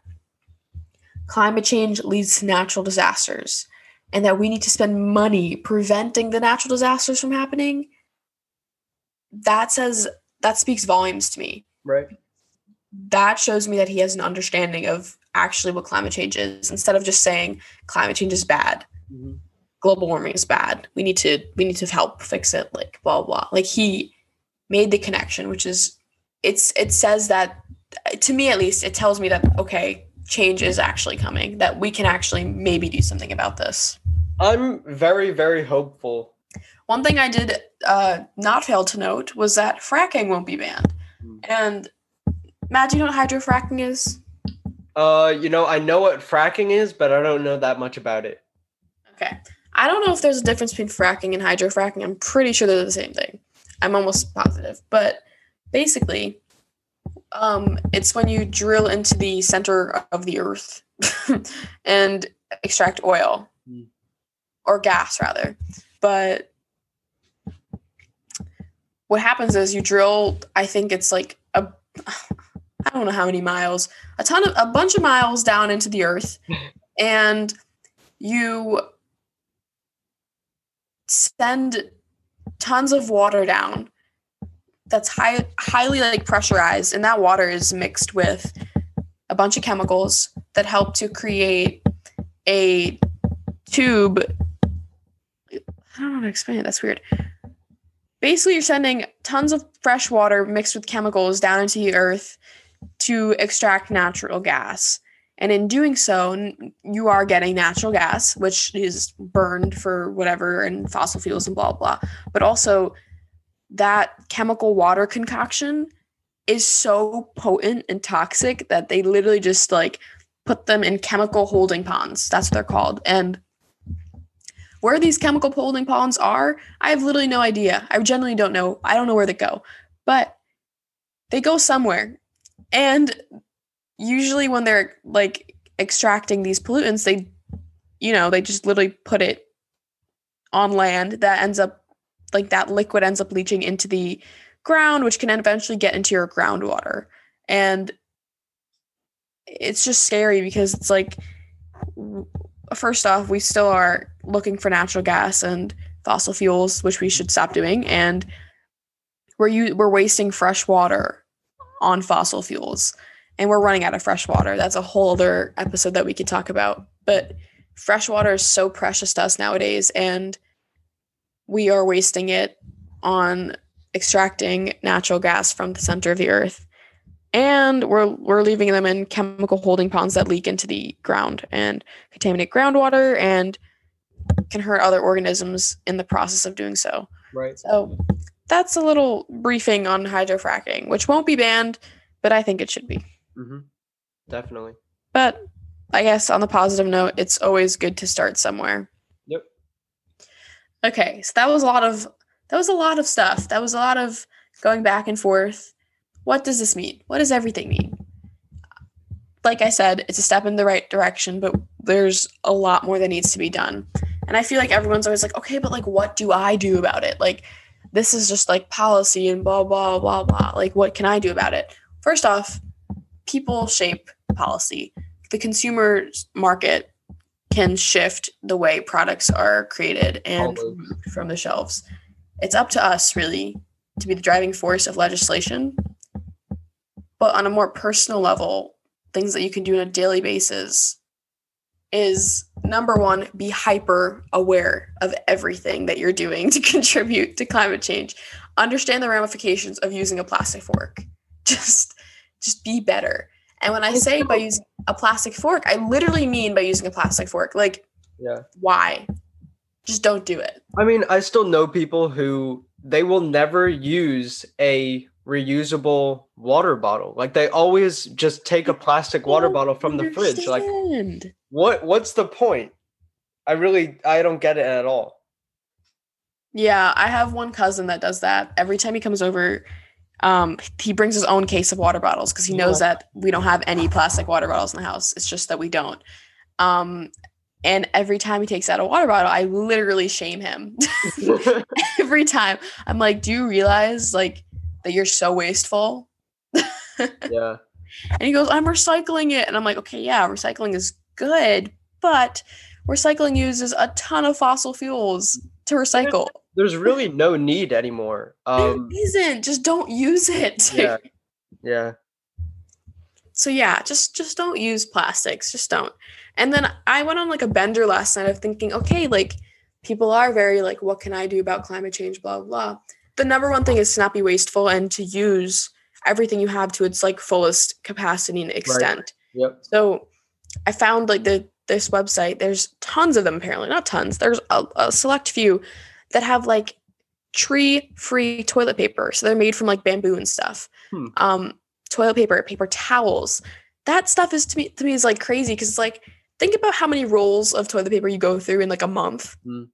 climate change leads to natural disasters and that we need to spend money preventing the natural disasters from happening that says that speaks volumes to me Right. That shows me that he has an understanding of actually what climate change is instead of just saying climate change is bad Mhm. global warming is bad we need to we need to help fix it like blah blah like he made the connection which is it's it says that to me at least it tells me that okay change is actually coming that we can actually maybe do something about this I'm very, very hopeful. one thing i did uh, not fail to note was that fracking won't be banned Hmm. and matt do you know what hydrofracking is Uh, you know, I know what fracking is, but I don't know that much about it. Okay. I don't know if there's a difference between fracking and hydrofracking. I'm pretty sure they're the same thing. I'm almost positive. But basically, um, it's when you drill into the center of the earth and extract oil Hmm. or gas, rather. But what happens is you drill, I think it's like a, I don't know how many miles, a ton of, a bunch of miles down into the earth. and you send tons of water down that's high, highly like pressurized. And that water is mixed with a bunch of chemicals that help to create a tube. I don't know how to explain it. That's weird. Basically you're sending tons of fresh water mixed with chemicals down into the earth to extract natural gas and in doing so, you are getting natural gas, which is burned for whatever and fossil fuels and blah, blah. But also, that chemical water concoction is so potent and toxic that they literally just like put them in chemical holding ponds. That's what they're called. And where these chemical holding ponds are, I have literally no idea. I generally don't know. I don't know where they go, but they go somewhere. And usually when they're like extracting these pollutants they you know they just literally put it on land that ends up like that liquid ends up leaching into the ground which can eventually get into your groundwater. And it's just scary because it's like first off, we still are looking for natural gas and fossil fuels, which we should stop doing, and we're u- we're wasting fresh water on fossil fuels, and we're running out of fresh water. That's a whole other episode that we could talk about. But fresh water is so precious to us nowadays, and we are wasting it on extracting natural gas from the center of the earth and we're we're leaving them in chemical holding ponds that leak into the ground and contaminate groundwater and can hurt other organisms in the process of doing so. Right. So that's a little briefing on hydrofracking, which won't be banned, but I think it should be. Mm-hmm. Definitely. But I guess on the positive note, it's always good to start somewhere. Yep. Okay, so that was a lot of that was a lot of stuff. That was a lot of going back and forth. What does this mean? What does everything mean? Like I said, it's a step in the right direction, but there's a lot more that needs to be done. And I feel like everyone's always like, okay, but like, what do I do about it? Like, this is just like policy and blah, blah, blah, blah. Like, what can I do about it? First off, people shape policy. The consumer market can shift the way products are created and Always. from the shelves. It's up to us, really, to be the driving force of legislation. But on a more personal level, things that you can do on a daily basis is number one, be hyper aware of everything that you're doing to contribute to climate change. Understand the ramifications of using a plastic fork. Just just be better. And when I say by using a plastic fork, I literally mean by using a plastic fork. Like, Yeah. why? Just don't do it. I mean, I still know people who they will never use a reusable water bottle. Like they always just take a plastic water bottle from the fridge. Like what what's the point? I really I don't get it at all. Yeah, I have one cousin that does that. Every time he comes over, um, he brings his own case of water bottles because he knows that we don't have any plastic water bottles in the house. It's just that we don't. Um, and every time he takes out a water bottle, I literally shame him. every time, I'm like, "Do you realize like that you're so wasteful?" yeah. And he goes, I'm recycling it. And I'm like, okay, yeah, recycling is good, but recycling uses a ton of fossil fuels to recycle. There's really no need anymore. Um there isn't. Just don't use it. yeah. Yeah. so yeah, just just don't use plastics. Just don't. And then I went on like a bender last night of thinking, okay, like people are very like, what can I do about climate change? Blah blah. The number one thing is to not be wasteful and to use everything you have to its like fullest capacity and extent. Yep. So I found like the this website. There's tons of them apparently, not tons. There's a, a select few that have like tree free toilet paper. So they're made from like bamboo and stuff. Hmm. Um, toilet paper, paper towels. That stuff is to me to me is like crazy because it's like think about how many rolls of toilet paper you go through in like a month. Hmm.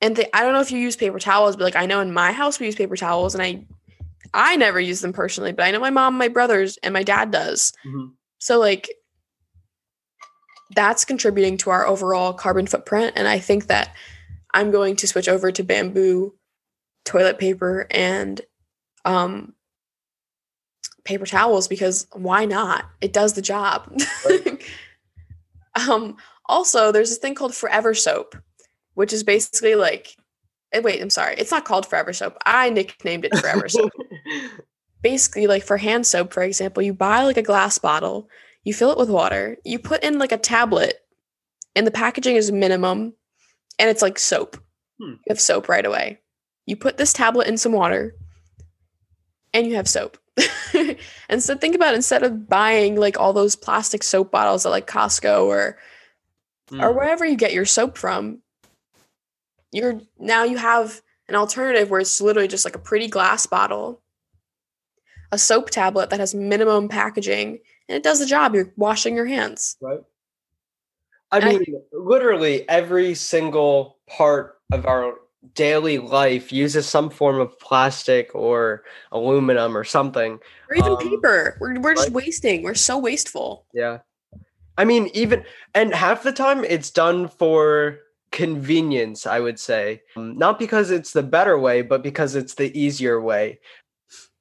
And they, I don't know if you use paper towels, but like I know in my house we use paper towels, and I I never use them personally, but I know my mom, my brothers, and my dad does. Mhm. So like that's contributing to our overall carbon footprint and I think that I'm going to switch over to bamboo toilet paper and um paper towels because why not? It does the job. um also there's this thing called forever soap which is basically like eh, wait, I'm sorry. It's not called forever soap. I nicknamed it forever soap basically like for hand soap for example you buy like a glass bottle you fill it with water you put in like a tablet and the packaging is minimum and it's like soap Hmm. you have soap right away you put this tablet in some water and you have soap and so think about instead of buying like all those plastic soap bottles at like costco or or Mm. wherever you get your soap from you're now you have an alternative where it's literally just like a pretty glass bottle a soap tablet that has minimum packaging and it does the job you're washing your hands right? I And I- mean, literally every single part of our daily life uses some form of plastic or aluminum or something. or even Um, paper we're, we're just right. wasting we're so wasteful Yeah. I mean, even and half the time it's done for convenience, I would say. Um, Not because it's the better way, but because it's the easier way.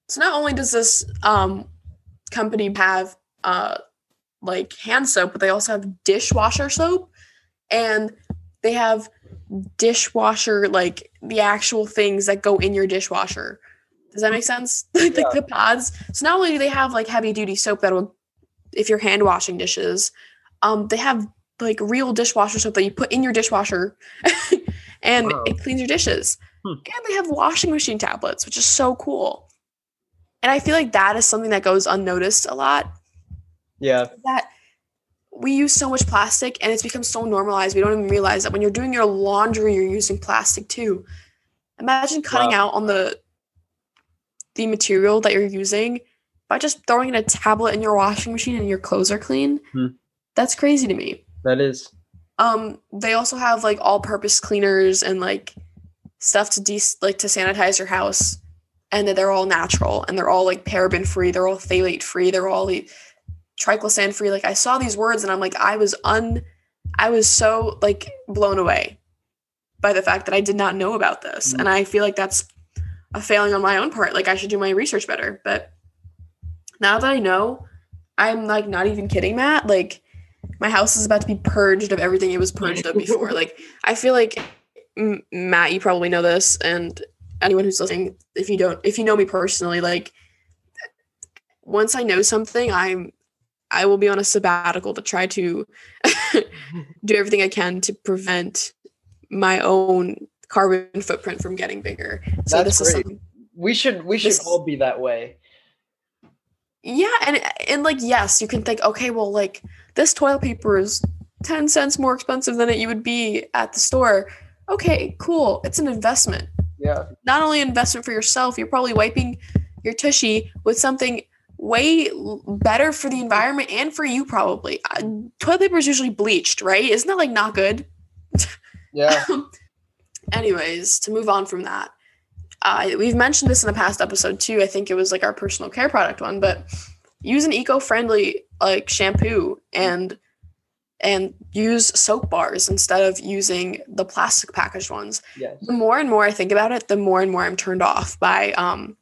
so not only does this um company have uh like hand soap but they also have dishwasher soap and they have dishwasher like the actual things that go in your dishwasher. Does that make sense? like Yeah. the pods. So not only do they have like heavy duty soap that will if you're hand washing dishes, um, they have like real dishwasher soap that you put in your dishwasher and Wow. it cleans your dishes. Hmm. And they have washing machine tablets, which is so cool. And I feel like that is something that goes unnoticed a lot Yeah. that we use so much plastic and it's become so normalized we don't even realize that when you're doing your laundry you're using plastic too imagine cutting Wow. out on the the material that you're using by just throwing in a tablet in your washing machine and your clothes are clean Hmm. that's crazy to me That is. um they also have like all purpose cleaners and like stuff to de like to sanitize your house. And that they're all natural and they're all like paraben free they're all phthalate free they're all like, triclosan free like i saw these words and i'm like i was un i was so like blown away by the fact that i did not know about this. Mhm. and i feel like that's a failing on my own part. Like i should do my research better. But now that i know i'm like not even kidding matt. Like my house is about to be purged of everything it was purged of before like i feel like M- matt you probably know this and anyone who's listening if you don't if you know me personally like once i know something i'm i will be on a sabbatical to try to do everything i can to prevent my own carbon footprint from getting bigger so That's this is great. something We should we should This- all be that way. yeah and and like yes you can think okay well like this toilet paper is 10 cents more expensive than it you would be at the store. Okay cool. It's an investment. Yeah. not only an investment for yourself you're probably wiping your tushy with something way better for the environment and for you probably. Uh, toilet paper is usually bleached right? Isn't that like not good? Yeah. anyways to move on from that uh, we've mentioned this in the past episode too. I think it was like our personal care product one but use an eco-friendly like shampoo and and use soap bars instead of using the plastic packaged ones yes. the more and more i think about it the more and more i'm turned off by um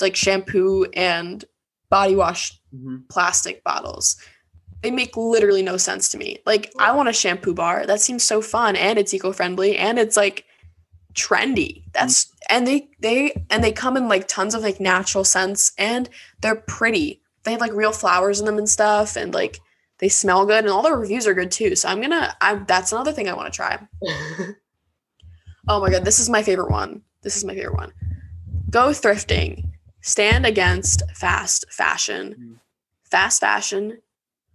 like shampoo and body wash hmm plastic bottles. They make literally no sense to me. Like I want a shampoo bar. That seems so fun and it's eco-friendly and it's like trendy. That's and they they and they come in like tons of like natural scents and they're pretty. They have like real flowers in them and stuff and like they smell good and all the reviews are good too. So I'm going to I that's another thing I want to try. Oh my god, this is my favorite one. This is my favorite one. Go thrifting. Stand against fast fashion. Mm. Fast fashion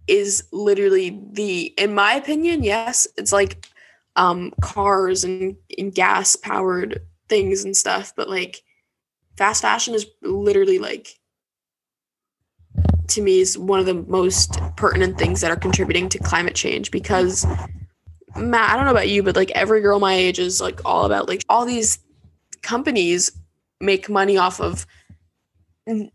is literally the in my opinion, yes, it's like um cars and, and gas powered things and stuff, but like fast fashion is literally like to me is one of the most pertinent things that are contributing to climate change because Matt, I don't know about you, but like every girl my age is like all about like all these companies make money off of n-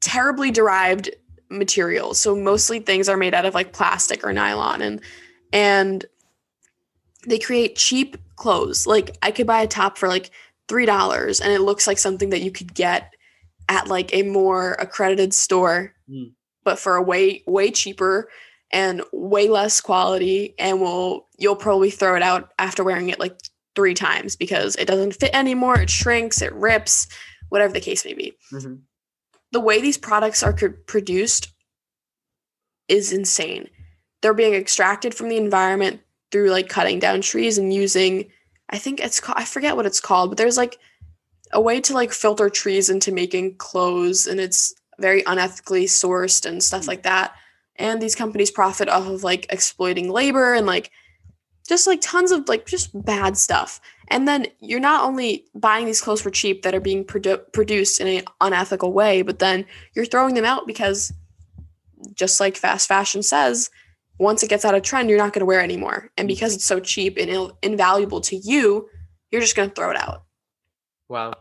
terribly derived materials. So mostly things are made out of like plastic or nylon and and they create cheap clothes. Like I could buy a top for like three dollars and it looks like something that you could get at like a more accredited store, Mm. but for a way way cheaper and way less quality and will you'll probably throw it out after wearing it like three times because it doesn't fit anymore it shrinks it rips whatever the case may be Mhm. the way these products are produced is insane they're being extracted from the environment through like cutting down trees and using i think it's called i forget what it's called but there's like a way to like filter trees into making clothes and it's very unethically sourced and stuff hmm. like that. And these companies profit off of like exploiting labor and like just like tons of like just bad stuff. And then you're not only buying these clothes for cheap that are being produ- produced in an unethical way but then you're throwing them out because just like fast fashion says once it gets out of trend you're not going to wear it anymore and mm. because it's so cheap and Ill- invaluable to you you're just going to throw it out Wow.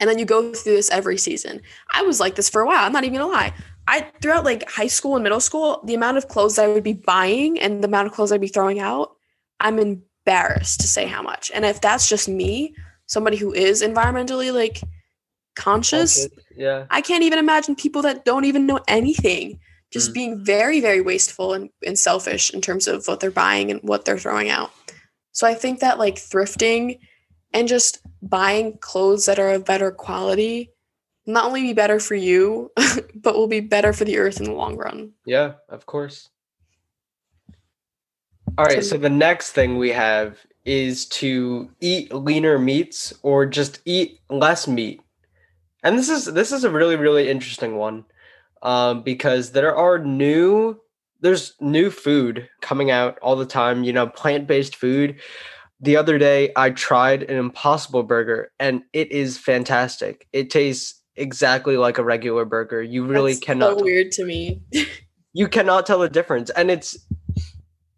and then you go through this every season. I was like this for a while. I'm not even gonna lie. I throughout like high school and middle school, the amount of clothes I would be buying and the amount of clothes I'd be throwing out, I'm embarrassed to say how much. And if that's just me, somebody who is environmentally like conscious. Yeah. I can't even imagine people that don't even know anything just Mm. being very, very wasteful and, and selfish in terms of what they're buying and what they're throwing out. So I think that like thrifting and just buying clothes that are of better quality not only be better for you, but will be better for the earth in the long run. Yeah, of course. All right, So- so the next thing we have is to eat leaner meats or just eat less meat. And this is this is a really really interesting one. Um, because there are new there's new food coming out all the time, you know, plant-based food. The other day I tried an impossible burger and it is fantastic. It tastes exactly like a regular burger. You really That's cannot so weird to me. you cannot tell the difference and it's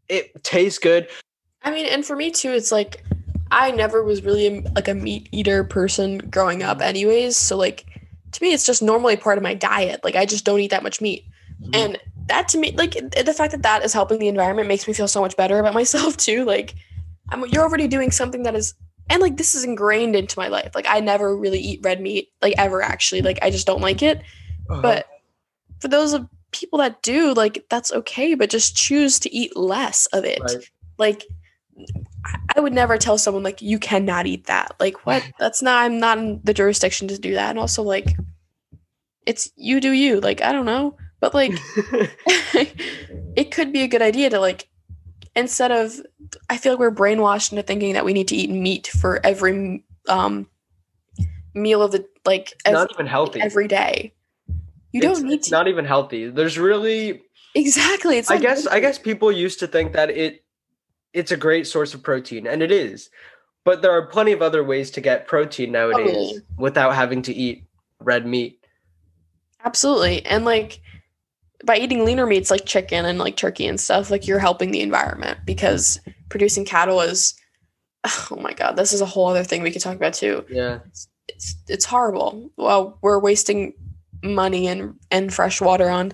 it tastes good I mean, and for me too, it's like I never was really a, like a meat eater person growing up, anyways. So like to me, it's just normally part of my diet. Like I just don't eat that much meat, and that to me, like the fact that that is helping the environment makes me feel so much better about myself too. Like I'm, you're already doing something that is, and like this is ingrained into my life. Like I never really eat red meat, like ever actually. Like I just don't like it. Uh-huh. But for those of people that do, like that's okay, but just choose to eat less of it. Right. Like I- would never tell someone like you cannot eat that. Like what? That's not I'm not in the jurisdiction to do that. And also like it's you do you. Like I don't know. But like it could be a good idea to like instead of I feel like we're brainwashed into thinking that we need to eat meat for every um meal of the like it's not even healthy every day. You It's- don't need it's to not even healthy there's really exactly. It's i guess good i guess people used to think that it it's a great source of protein and it is but there are plenty of other ways to get protein nowadays without having to eat red meat Absolutely. And like by eating leaner meats like chicken and like turkey and stuff, like you're helping the environment because producing cattle is oh my god, this is a whole other thing we could talk about too. yeah It's it's horrible. Well, we're wasting money and and fresh water on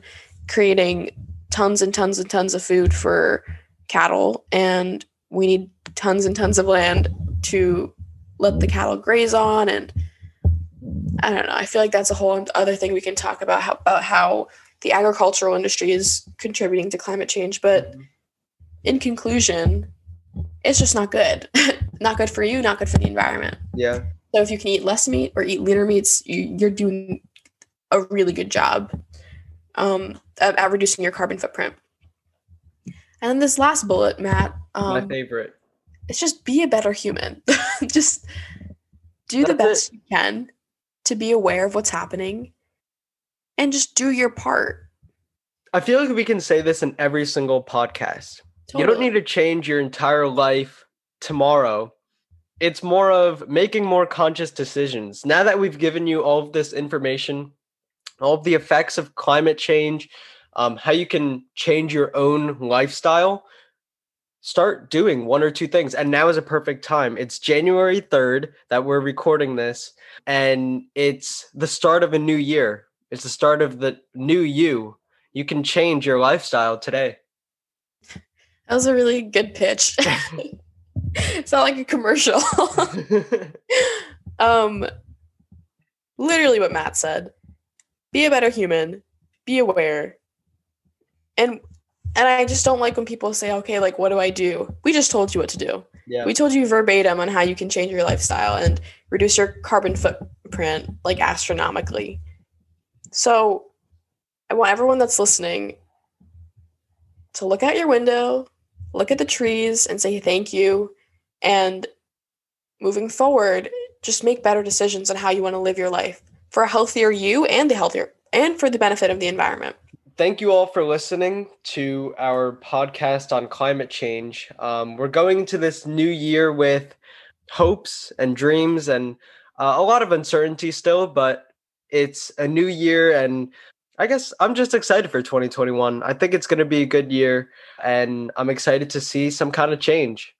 creating tons and tons and tons of food for cattle and we need tons and tons of land to let the cattle graze on and I don't know. I feel like that's a whole other thing we can talk about how, about how the agricultural industry is contributing to climate change. But in conclusion, it's just not good. not good for you, not good for the environment. yeah So if you can eat less meat or eat leaner meats, you, you're doing a really good job um, at, at reducing your carbon footprint. And then this last bullet, Matt, my um, favorite it's just be a better human. just do the That's best you can to be aware of what's happening and just do your part. i feel like we can say this in every single podcast You don't need to change your entire life tomorrow. It's more of making more conscious decisions. Now that we've given you all of this information, all of the effects of climate change, um, how you can change your own lifestyle, start doing one or two things. And now is a perfect time. It's January 3rd that we're recording this, and it's the start of a new year. It's the start of the new you. You can change your lifestyle today. That was a really good pitch. it's not like a commercial. um literally what Matt said. Be a better human, be aware. And and I just don't like when people say, okay, like what do I do? We just told you what to do. yeah. We told you verbatim on how you can change your lifestyle and reduce your carbon footprint like astronomically. So I want everyone that's listening to look out your window, look at the trees, and say thank you. And moving forward, just make better decisions on how you want to live your life for a healthier you and the healthier and for the benefit of the environment. Thank you all for listening to our podcast on climate change. Um, we're going into this new year with hopes and dreams and uh, a lot of uncertainty still, but it's a new year and I guess I'm just excited for 2021. I think it's going to be a good year and I'm excited to see some kind of change.